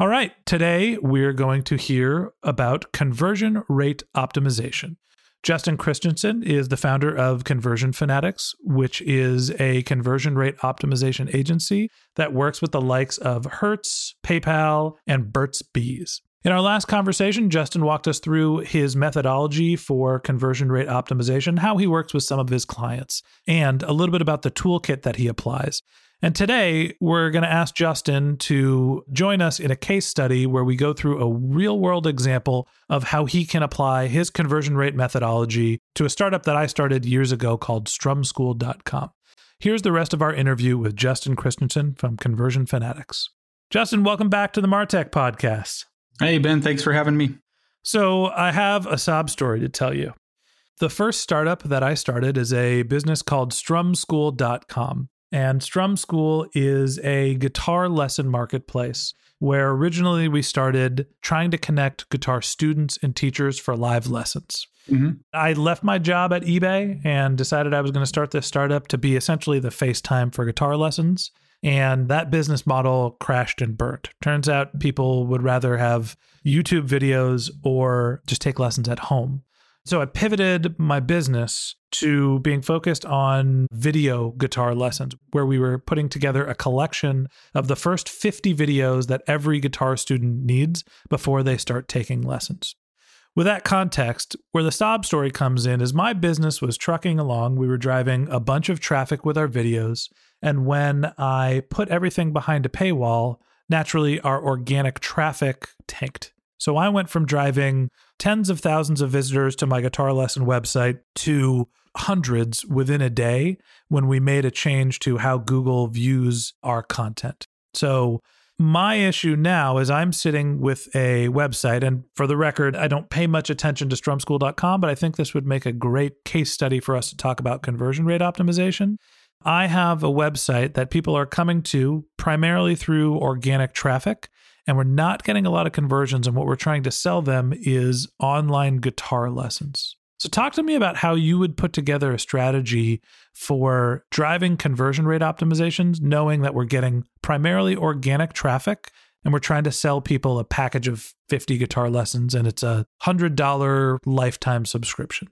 All right, today we're going to hear about conversion rate optimization. Justin Christianson is the founder of Conversion Fanatics, which is a conversion rate optimization agency that works with the likes of Hertz, PayPal, and Burt's Bees. In our last conversation, Justin walked us through his methodology for conversion rate optimization, how he works with some of his clients, and a little bit about the toolkit that he applies. And today we're going to ask Justin to join us in a case study where we go through a real world example of how he can apply his conversion rate methodology to a startup that I started years ago called strumschool.com. Here's the rest of our interview with Justin Christianson from Conversion Fanatics. Justin, welcome back to the Martech podcast. Hey, Ben, thanks for having me. So, I have a sob story to tell you. The first startup that I started is a business called strumschool.com. And Strum School is a guitar lesson marketplace where originally we started trying to connect guitar students and teachers for live lessons. Mm-hmm. I left my job at eBay and decided I was going to start this startup to be essentially the FaceTime for guitar lessons. And that business model crashed and burnt. Turns out people would rather have YouTube videos or just take lessons at home. So I pivoted my business to being focused on video guitar lessons, where we were putting together a collection of the first 50 videos that every guitar student needs before they start taking lessons. With that context, where the sob story comes in is my business was trucking along. We were driving a bunch of traffic with our videos. And when I put everything behind a paywall, naturally our organic traffic tanked. So I went from driving tens of thousands of visitors to my guitar lesson website to hundreds within a day when we made a change to how Google views our content. So my issue now is I'm sitting with a website, and for the record, I don't pay much attention to strumschool.com, but I think this would make a great case study for us to talk about conversion rate optimization. I have a website that people are coming to primarily through organic traffic and we're not getting a lot of conversions. And what we're trying to sell them is online guitar lessons. So, talk to me about how you would put together a strategy for driving conversion rate optimizations, knowing that we're getting primarily organic traffic and we're trying to sell people a package of 50 guitar lessons and it's a $100 lifetime subscription.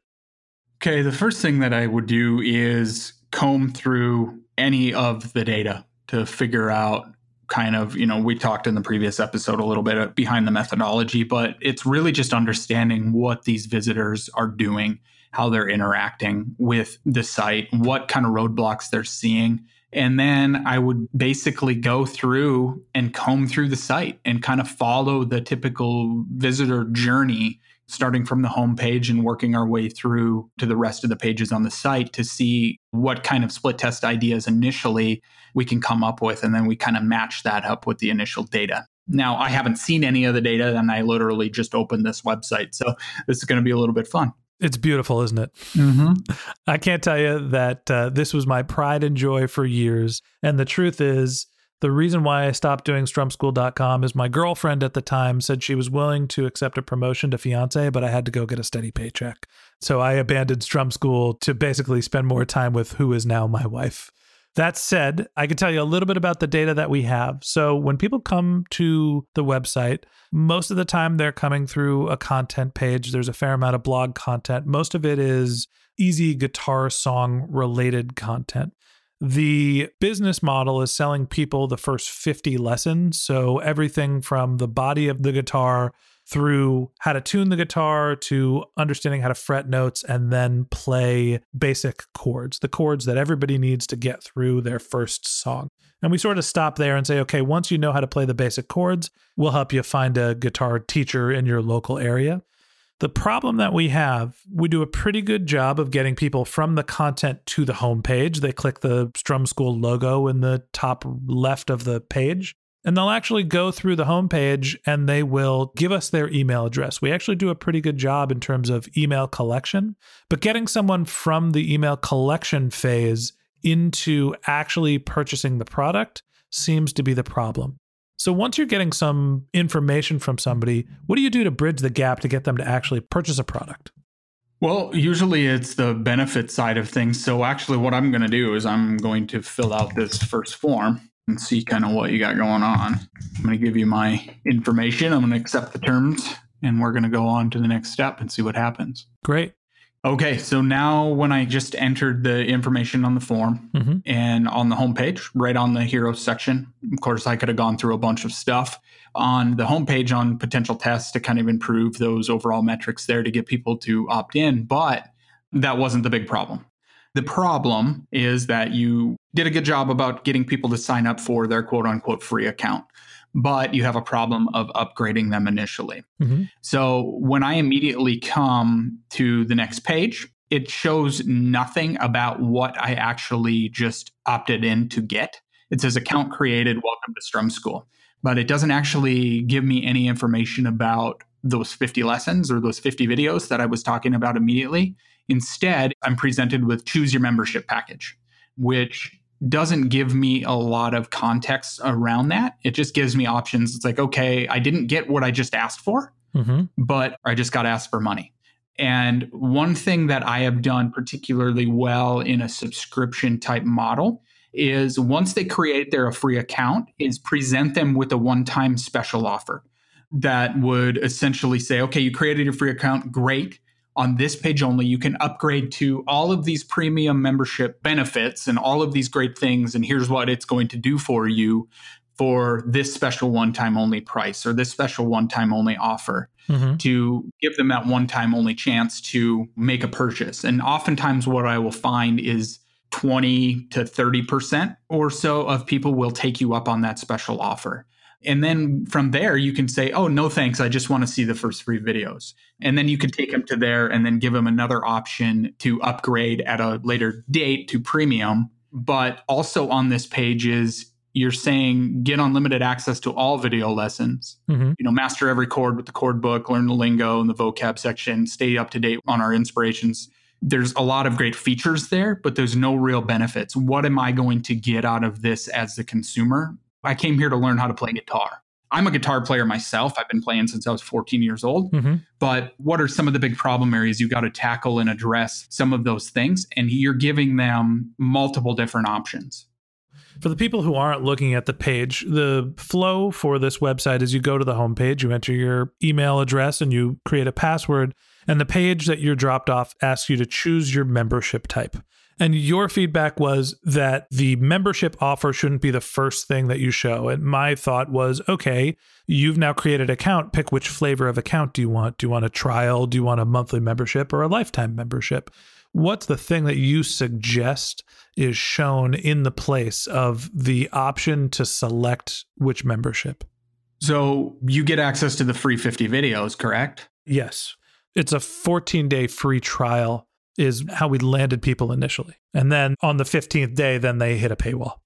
Okay, the first thing that I would do is comb through any of the data to figure out kind of, you know, we talked in the previous episode a little bit uh, behind the methodology, but it's really just understanding what these visitors are doing, how they're interacting with the site, what kind of roadblocks they're seeing. And then I would basically go through and comb through the site and kind of follow the typical visitor journey starting from the home page and working our way through to the rest of the pages on the site to see what kind of split test ideas initially we can come up with. And then we kind of match that up with the initial data. Now, I haven't seen any of the data and I literally just opened this website. So this is going to be a little bit fun. It's beautiful, isn't it? Mm-hmm. I can't tell you that uh, this was my pride and joy for years. And the truth is, The reason why I stopped doing strumschool.com is my girlfriend at the time said she was willing to accept a promotion to fiance, but I had to go get a steady paycheck. So I abandoned Strum School to basically spend more time with who is now my wife. That said, I can tell you a little bit about the data that we have. So when people come to the website, most of the time they're coming through a content page. There's a fair amount of blog content. Most of it is easy guitar song related content. The business model is selling people the first 50 lessons. So everything from the body of the guitar through how to tune the guitar to understanding how to fret notes and then play basic chords, the chords that everybody needs to get through their first song. And we sort of stop there and say, okay, once you know how to play the basic chords, we'll help you find a guitar teacher in your local area. The problem that we have, we do a pretty good job of getting people from the content to the homepage. They click the Strum School logo in the top left of the page and they'll actually go through the homepage and they will give us their email address. We actually do a pretty good job in terms of email collection, but getting someone from the email collection phase into actually purchasing the product seems to be the problem. So once you're getting some information from somebody, what do you do to bridge the gap to get them to actually purchase a product? Well, usually it's the benefit side of things. So actually what I'm going to do is I'm going to fill out this first form and see kind of what you got going on. I'm going to give you my information. I'm going to accept the terms and we're going to go on to the next step and see what happens. Great. Okay, so now when I just entered the information on the form mm-hmm. and on the homepage, right on the hero section, of course, I could have gone through a bunch of stuff on the homepage on potential tests to kind of improve those overall metrics there to get people to opt in. But that wasn't the big problem. The problem is that you did a good job about getting people to sign up for their quote unquote free account, but you have a problem of upgrading them initially. Mm-hmm. So when I immediately come to the next page, it shows nothing about what I actually just opted in to get. It says account created, welcome to Strum School. But it doesn't actually give me any information about those 50 lessons or those 50 videos that I was talking about immediately. Instead, I'm presented with choose your membership package, which doesn't give me a lot of context around that. It just gives me options. It's like, okay, I didn't get what I just asked for, mm-hmm. but I just got asked for money. And one thing that I have done particularly well in a subscription type model is once they create their free account is present them with a one-time special offer that would essentially say, okay, you created your free account, great on this page only, you can upgrade to all of these premium membership benefits and all of these great things. And here's what it's going to do for you for this special one time only price or this special one time only offer mm-hmm. to give them that one time only chance to make a purchase. And oftentimes, what I will find is 20 to 30% or so of people will take you up on that special offer. And then from there, you can say, oh, no, thanks. I just want to see the first three videos. And then you can take them to there and then give them another option to upgrade at a later date to premium. But also on this page is you're saying get unlimited access to all video lessons. Mm-hmm. You know, master every chord with the chord book, learn the lingo in the vocab section, stay up to date on our inspirations. There's a lot of great features there, but there's no real benefits. What am I going to get out of this as the consumer? I came here to learn how to play guitar. I'm a guitar player myself. I've been playing since I was 14 years old. Mm-hmm. But what are some of the big problem areas you got to tackle and address some of those things? And you're giving them multiple different options. For the people who aren't looking at the page, the flow for this website is you go to the homepage, you enter your email address, and you create a password. And the page that you're dropped off asks you to choose your membership type. And your feedback was that the membership offer shouldn't be the first thing that you show. And my thought was, okay, you've now created an account. Pick which flavor of account do you want? Do you want a trial? Do you want a monthly membership or a lifetime membership? What's the thing that you suggest is shown in the place of the option to select which membership? So you get access to the free 50 videos, correct? Yes. It's a 14 day free trial is how we landed people initially. And then on the 15th day, then they hit a paywall.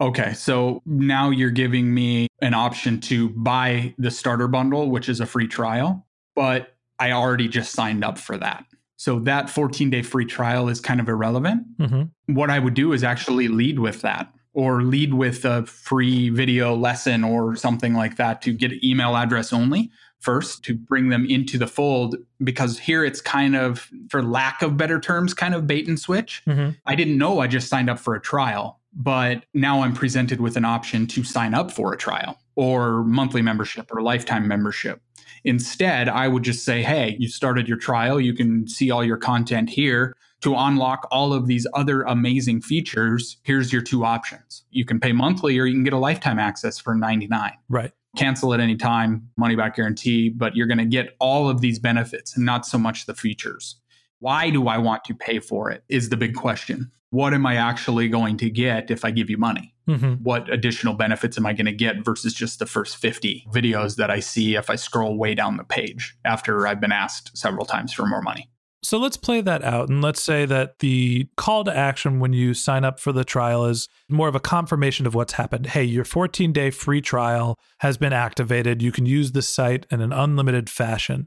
Okay. So now you're giving me an option to buy the starter bundle, which is a free trial, but I already just signed up for that. So that 14 day free trial is kind of irrelevant. Mm-hmm. What I would do is actually lead with that. or lead with a free video lesson or something like that to get email address only first to bring them into the fold because here it's kind of for lack of better terms kind of bait and switch. Mm-hmm. i didn't know i just signed up for a trial but now i'm presented with an option to sign up for a trial or monthly membership or lifetime membership. Instead i would just say hey you started your trial. You can see all your content here. To unlock all of these other amazing features here's your two options. You can pay monthly or you can get a lifetime access for 99 Right. Cancel at any time, money back guarantee, but you're going to get all of these benefits and not so much the features. Why do I want to pay for it is the big question. What am I actually going to get if I give you money? Mm-hmm. What additional benefits am I going to get versus just the first 50 videos that I see if I scroll way down the page after I've been asked several times for more money? So let's play that out. And let's say that the call to action when you sign up for the trial is more of a confirmation of what's happened. Hey, your 14 day free trial has been activated. You can use the site in an unlimited fashion.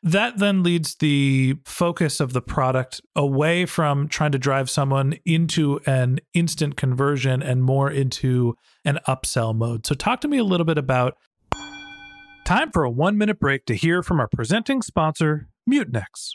That then leads the focus of the product away from trying to drive someone into an instant conversion and more into an upsell mode. So, talk to me a little bit about time for a one minute break to hear from our presenting sponsor, Mutinex.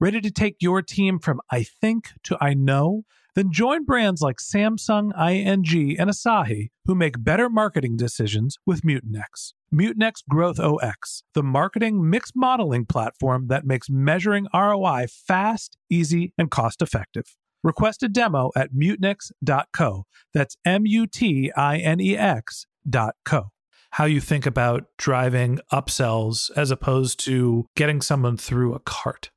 Ready to take your team from I think to I know? Then join brands like Samsung, ING, and Asahi who make better marketing decisions with Mutinex. Mutinex Growth OX, the marketing mix modeling platform that makes measuring ROI fast, easy, and cost effective. Request a demo at mutinex.co. That's M U T I N E X dot co. How you think about driving upsells as opposed to getting someone through a cart.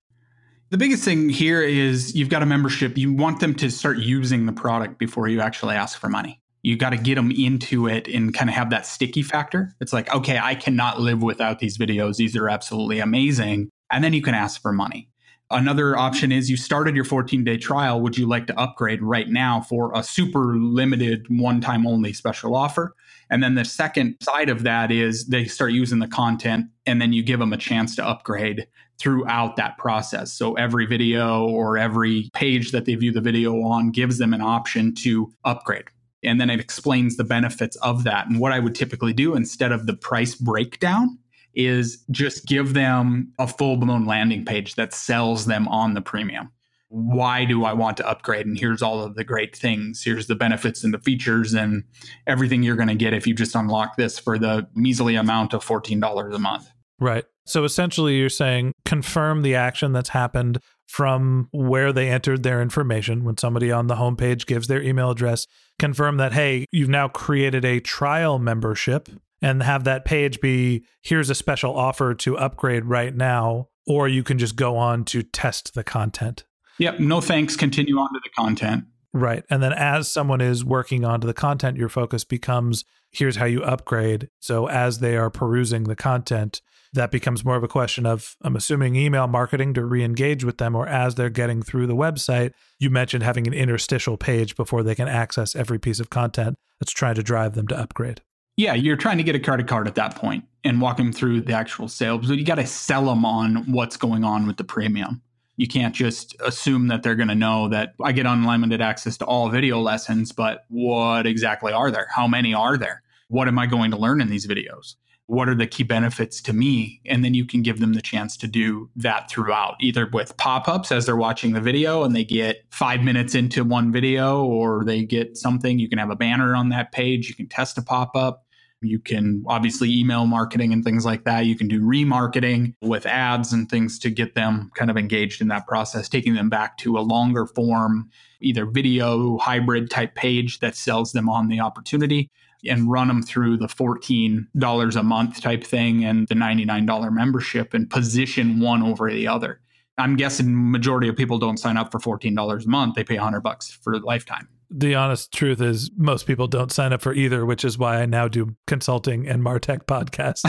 The biggest thing here is you've got a membership. You want them to start using the product before you actually ask for money. You got to get them into it and kind of have that sticky factor. It's like, okay, I cannot live without these videos. These are absolutely amazing. And then you can ask for money. Another option is you started your 14 day trial. Would you like to upgrade right now for a super limited one time only special offer? And then the second side of that is they start using the content and then you give them a chance to upgrade throughout that process. So every video or every page that they view the video on gives them an option to upgrade. And then it explains the benefits of that. And what I would typically do instead of the price breakdown is just give them a full blown landing page that sells them on the premium. Why do I want to upgrade? And here's all of the great things. Here's the benefits and the features and everything you're going to get if you just unlock this for the measly amount of $14 a month. Right. So essentially, you're saying confirm the action that's happened from where they entered their information. When somebody on the homepage gives their email address, confirm that, hey, you've now created a trial membership and have that page be here's a special offer to upgrade right now. Or you can just go on to test the content. Yep. No thanks. Continue on to the content. Right. And then as someone is working onto the content, your focus becomes here's how you upgrade. So as they are perusing the content, that becomes more of a question of, I'm assuming, email marketing to re engage with them, or as they're getting through the website. You mentioned having an interstitial page before they can access every piece of content that's trying to drive them to upgrade. Yeah, you're trying to get a credit card at that point and walk them through the actual sale. But you got to sell them on what's going on with the premium. You can't just assume that they're going to know that I get unlimited access to all video lessons, but what exactly are there? How many are there? What am I going to learn in these videos? What are the key benefits to me? And then you can give them the chance to do that throughout, either with pop ups as they're watching the video and they get five minutes into one video, or they get something. You can have a banner on that page. You can test a pop up you can obviously email marketing and things like that. You can do remarketing with ads and things to get them kind of engaged in that process, taking them back to a longer form, either video hybrid type page that sells them on the opportunity and run them through the $14 a month type thing and the $99 membership and position one over the other. I'm guessing majority of people don't sign up for $14 a month. They pay 100 bucks for lifetime the honest truth is most people don't sign up for either, which is why I now do consulting and Martech podcasts.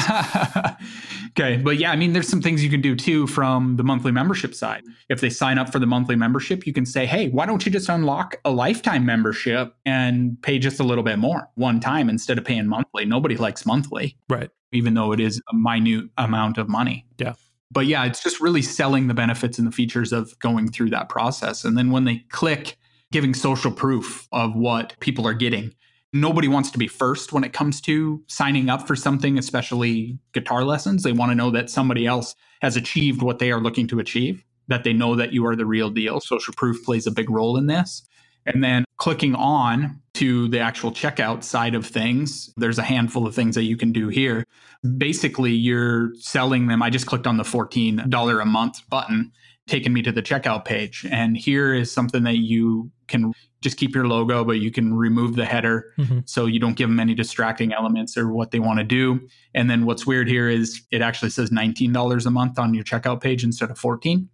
okay. But yeah, I mean, there's some things you can do too from the monthly membership side. If they sign up for the monthly membership, you can say, hey, why don't you just unlock a lifetime membership and pay just a little bit more one time instead of paying monthly? Nobody likes monthly. Right. Even though it is a minute amount of money. Yeah but yeah, it's just really selling the benefits and the features of going through that process. And then when they click giving social proof of what people are getting. Nobody wants to be first when it comes to signing up for something, especially guitar lessons. They want to know that somebody else has achieved what they are looking to achieve, that they know that you are the real deal. Social proof plays a big role in this. And then clicking on to the actual checkout side of things, there's a handful of things that you can do here. Basically, you're selling them. I just clicked on the $14 a month button taken me to the checkout page. And here is something that you can just keep your logo, but you can remove the header mm-hmm. so you don't give them any distracting elements or what they want to do. And then what's weird here is it actually says $19 a month on your checkout page instead of 14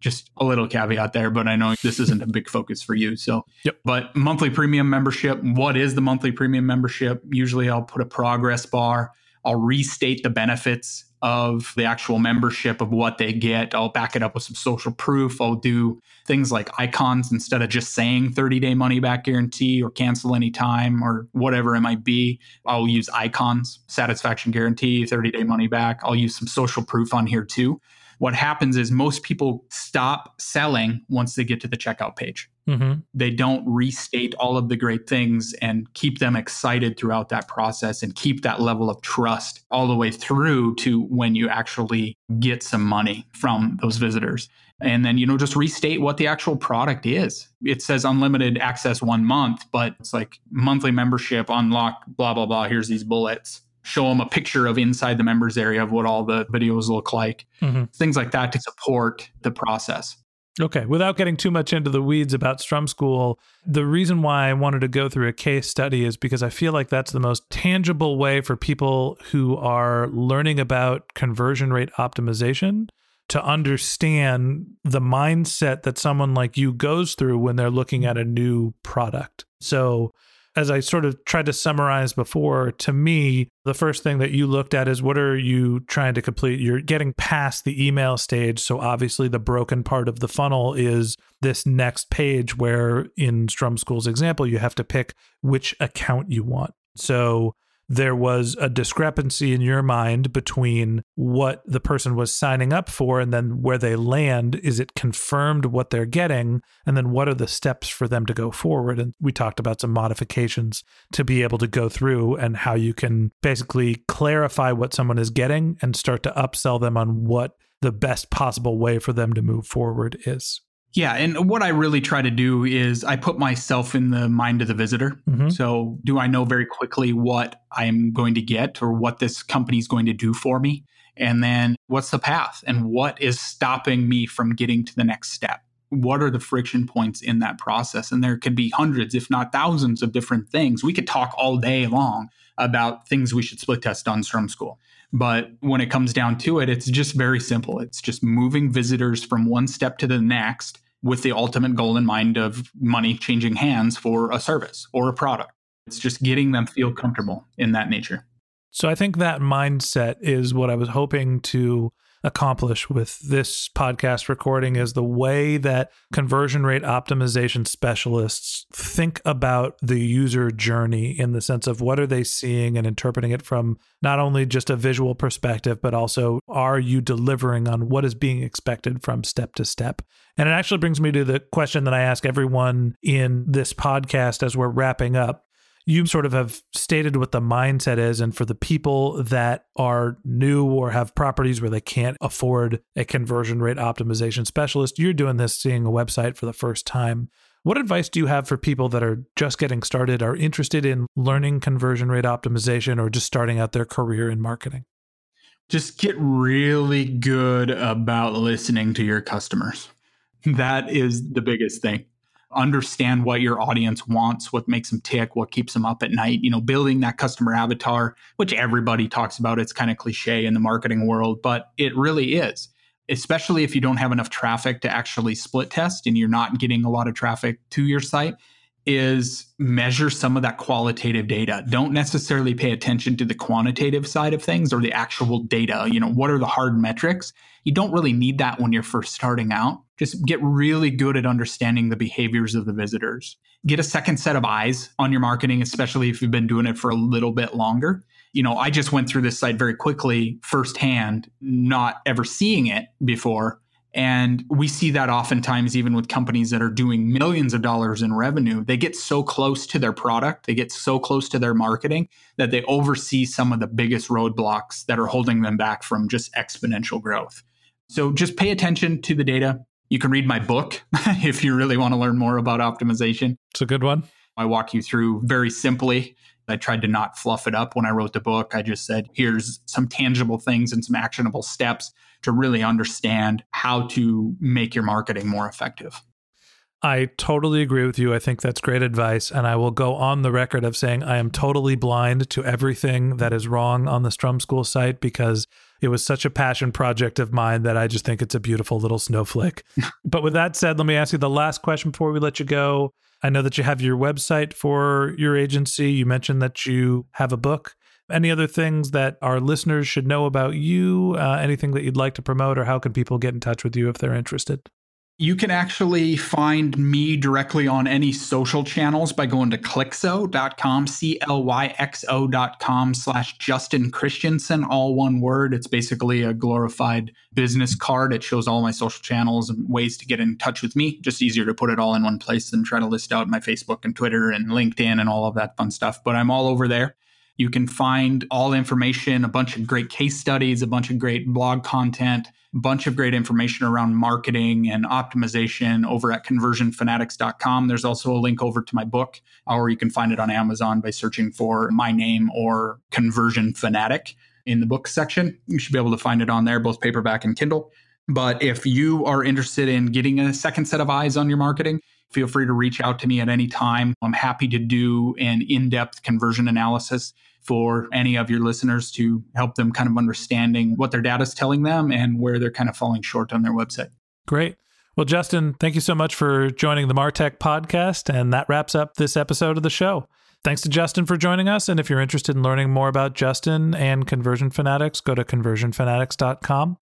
just a little caveat there, but I know this isn't a big focus for you. So, yep. but monthly premium membership, what is the monthly premium membership? Usually I'll put a progress bar, I'll restate the benefits of the actual membership of what they get. I'll back it up with some social proof. I'll do things like icons instead of just saying 30 day money back guarantee or cancel anytime or whatever it might be. I'll use icons, satisfaction guarantee, 30 day money back. I'll use some social proof on here too. What happens is most people stop selling once they get to the checkout page. Mm-hmm. They don't restate all of the great things and keep them excited throughout that process and keep that level of trust all the way through to when you actually get some money from those visitors. And then, you know, just restate what the actual product is. It says unlimited access one month, but it's like monthly membership, unlock, blah, blah, blah. Here's these bullets show them a picture of inside the members area of what all the videos look like, mm-hmm. things like that to support the process. Okay, without getting too much into the weeds about Strum School, the reason why I wanted to go through a case study is because I feel like that's the most tangible way for people who are learning about conversion rate optimization to understand the mindset that someone like you goes through when they're looking at a new product. So, as I sort of tried to summarize before, to me, the first thing that you looked at is what are you trying to complete? You're getting past the email stage. So obviously, the broken part of the funnel is this next page where, in Strum School's example, you have to pick which account you want. So there was a discrepancy in your mind between what the person was signing up for and then where they land. Is it confirmed what they're getting? And then what are the steps for them to go forward? And we talked about some modifications to be able to go through and how you can basically clarify what someone is getting and start to upsell them on what the best possible way for them to move forward is. Yeah, and what I really try to do is I put myself in the mind of the visitor. Mm-hmm. So, do I know very quickly what I'm going to get or what this company is going to do for me? And then what's the path and what is stopping me from getting to the next step? What are the friction points in that process? And there could be hundreds, if not thousands, of different things. We could talk all day long about things we should split test on Strum School. But when it comes down to it, it's just very simple. It's just moving visitors from one step to the next with the ultimate goal in mind of money changing hands for a service or a product. It's just getting them feel comfortable in that nature. So I think that mindset is what I was hoping to accomplish with this podcast recording is the way that conversion rate optimization specialists think about the user journey in the sense of what are they seeing and interpreting it from not only just a visual perspective but also are you delivering on what is being expected from step to step? And it actually brings me to the question that I ask everyone in this podcast as we're wrapping up you sort of have stated what the mindset is. And for the people that are new or have properties where they can't afford a conversion rate optimization specialist, you're doing this seeing a website for the first time. What advice do you have for people that are just getting started, are interested in learning conversion rate optimization, or just starting out their career in marketing? Just get really good about listening to your customers. That is the biggest thing understand what your audience wants, what makes them tick, what keeps them up at night, you know, building that customer avatar, which everybody talks about. It's kind of cliche in the marketing world, but it really is. Especially if you don't have enough traffic to actually split test and you're not getting a lot of traffic to your site, is measure some of that qualitative data. Don't necessarily pay attention to the quantitative side of things or the actual data. You know, what are the hard metrics? You don't really need that when you're first starting out. Just get really good at understanding the behaviors of the visitors. Get a second set of eyes on your marketing, especially if you've been doing it for a little bit longer. You know, I just went through this site very quickly firsthand, not ever seeing it before and we see that oftentimes, even with companies that are doing millions of dollars in revenue, they get so close to their product, they get so close to their marketing that they oversee some of the biggest roadblocks that are holding them back from just exponential growth. So just pay attention to the data. You can read my book if you really want to learn more about optimization. It's a good one. I walk you through very simply. I tried to not fluff it up when I wrote the book. I just said, here's some tangible things and some actionable steps to really understand how to make your marketing more effective. I totally agree with you. I think that's great advice. And I will go on the record of saying I am totally blind to everything that is wrong on the Strum School site because it was such a passion project of mine that I just think it's a beautiful little snowflake. but with that said, let me ask you the last question before we let you go. I know that you have your website for your agency. You mentioned that you have a book. Any other things that our listeners should know about you? Uh, anything that you'd like to promote, or how can people get in touch with you if they're interested? You can actually find me directly on any social channels by going to clyxo.com, C L Y X O.com slash Justin Christianson, all one word. It's basically a glorified business card. It shows all my social channels and ways to get in touch with me. Just easier to put it all in one place than try to list out my Facebook and Twitter and LinkedIn and all of that fun stuff. But I'm all over there. You can find all information, a bunch of great case studies, a bunch of great blog content, a bunch of great information around marketing and optimization over at conversionfanatics.com. There's also a link over to my book, or you can find it on Amazon by searching for my name or Conversion Fanatic in the book section. You should be able to find it on there, both paperback and Kindle. But if you are interested in getting a second set of eyes on your marketing, feel free to reach out to me at any time. I'm happy to do an in depth conversion analysis for any of your listeners to help them kind of understanding what their data is telling them and where they're kind of falling short on their website. Great. Well, Justin, thank you so much for joining the Martech podcast. And that wraps up this episode of the show. Thanks to Justin for joining us. And if you're interested in learning more about Justin and Conversion Fanatics, go to conversionfanatics.com.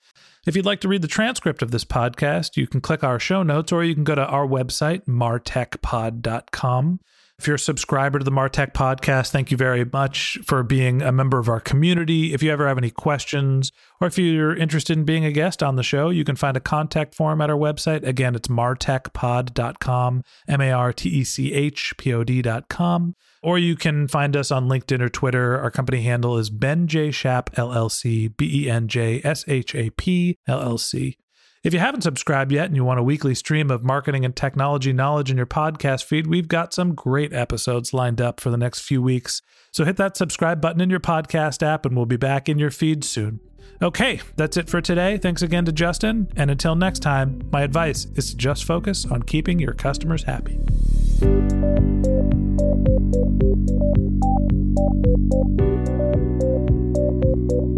If you'd like to read the transcript of this podcast, you can click our show notes or you can go to our website, martechpod.com. If you're a subscriber to the Martech podcast, thank you very much for being a member of our community. If you ever have any questions or if you're interested in being a guest on the show, you can find a contact form at our website. Again, it's martechpod.com, M A R T E C H P O D.com. Or you can find us on LinkedIn or Twitter. Our company handle is Ben J. Shap LLC, B E N J S H A P LLC. If you haven't subscribed yet and you want a weekly stream of marketing and technology knowledge in your podcast feed, we've got some great episodes lined up for the next few weeks. So hit that subscribe button in your podcast app and we'll be back in your feed soon. Okay, that's it for today. Thanks again to Justin. And until next time, my advice is to just focus on keeping your customers happy. Thank you.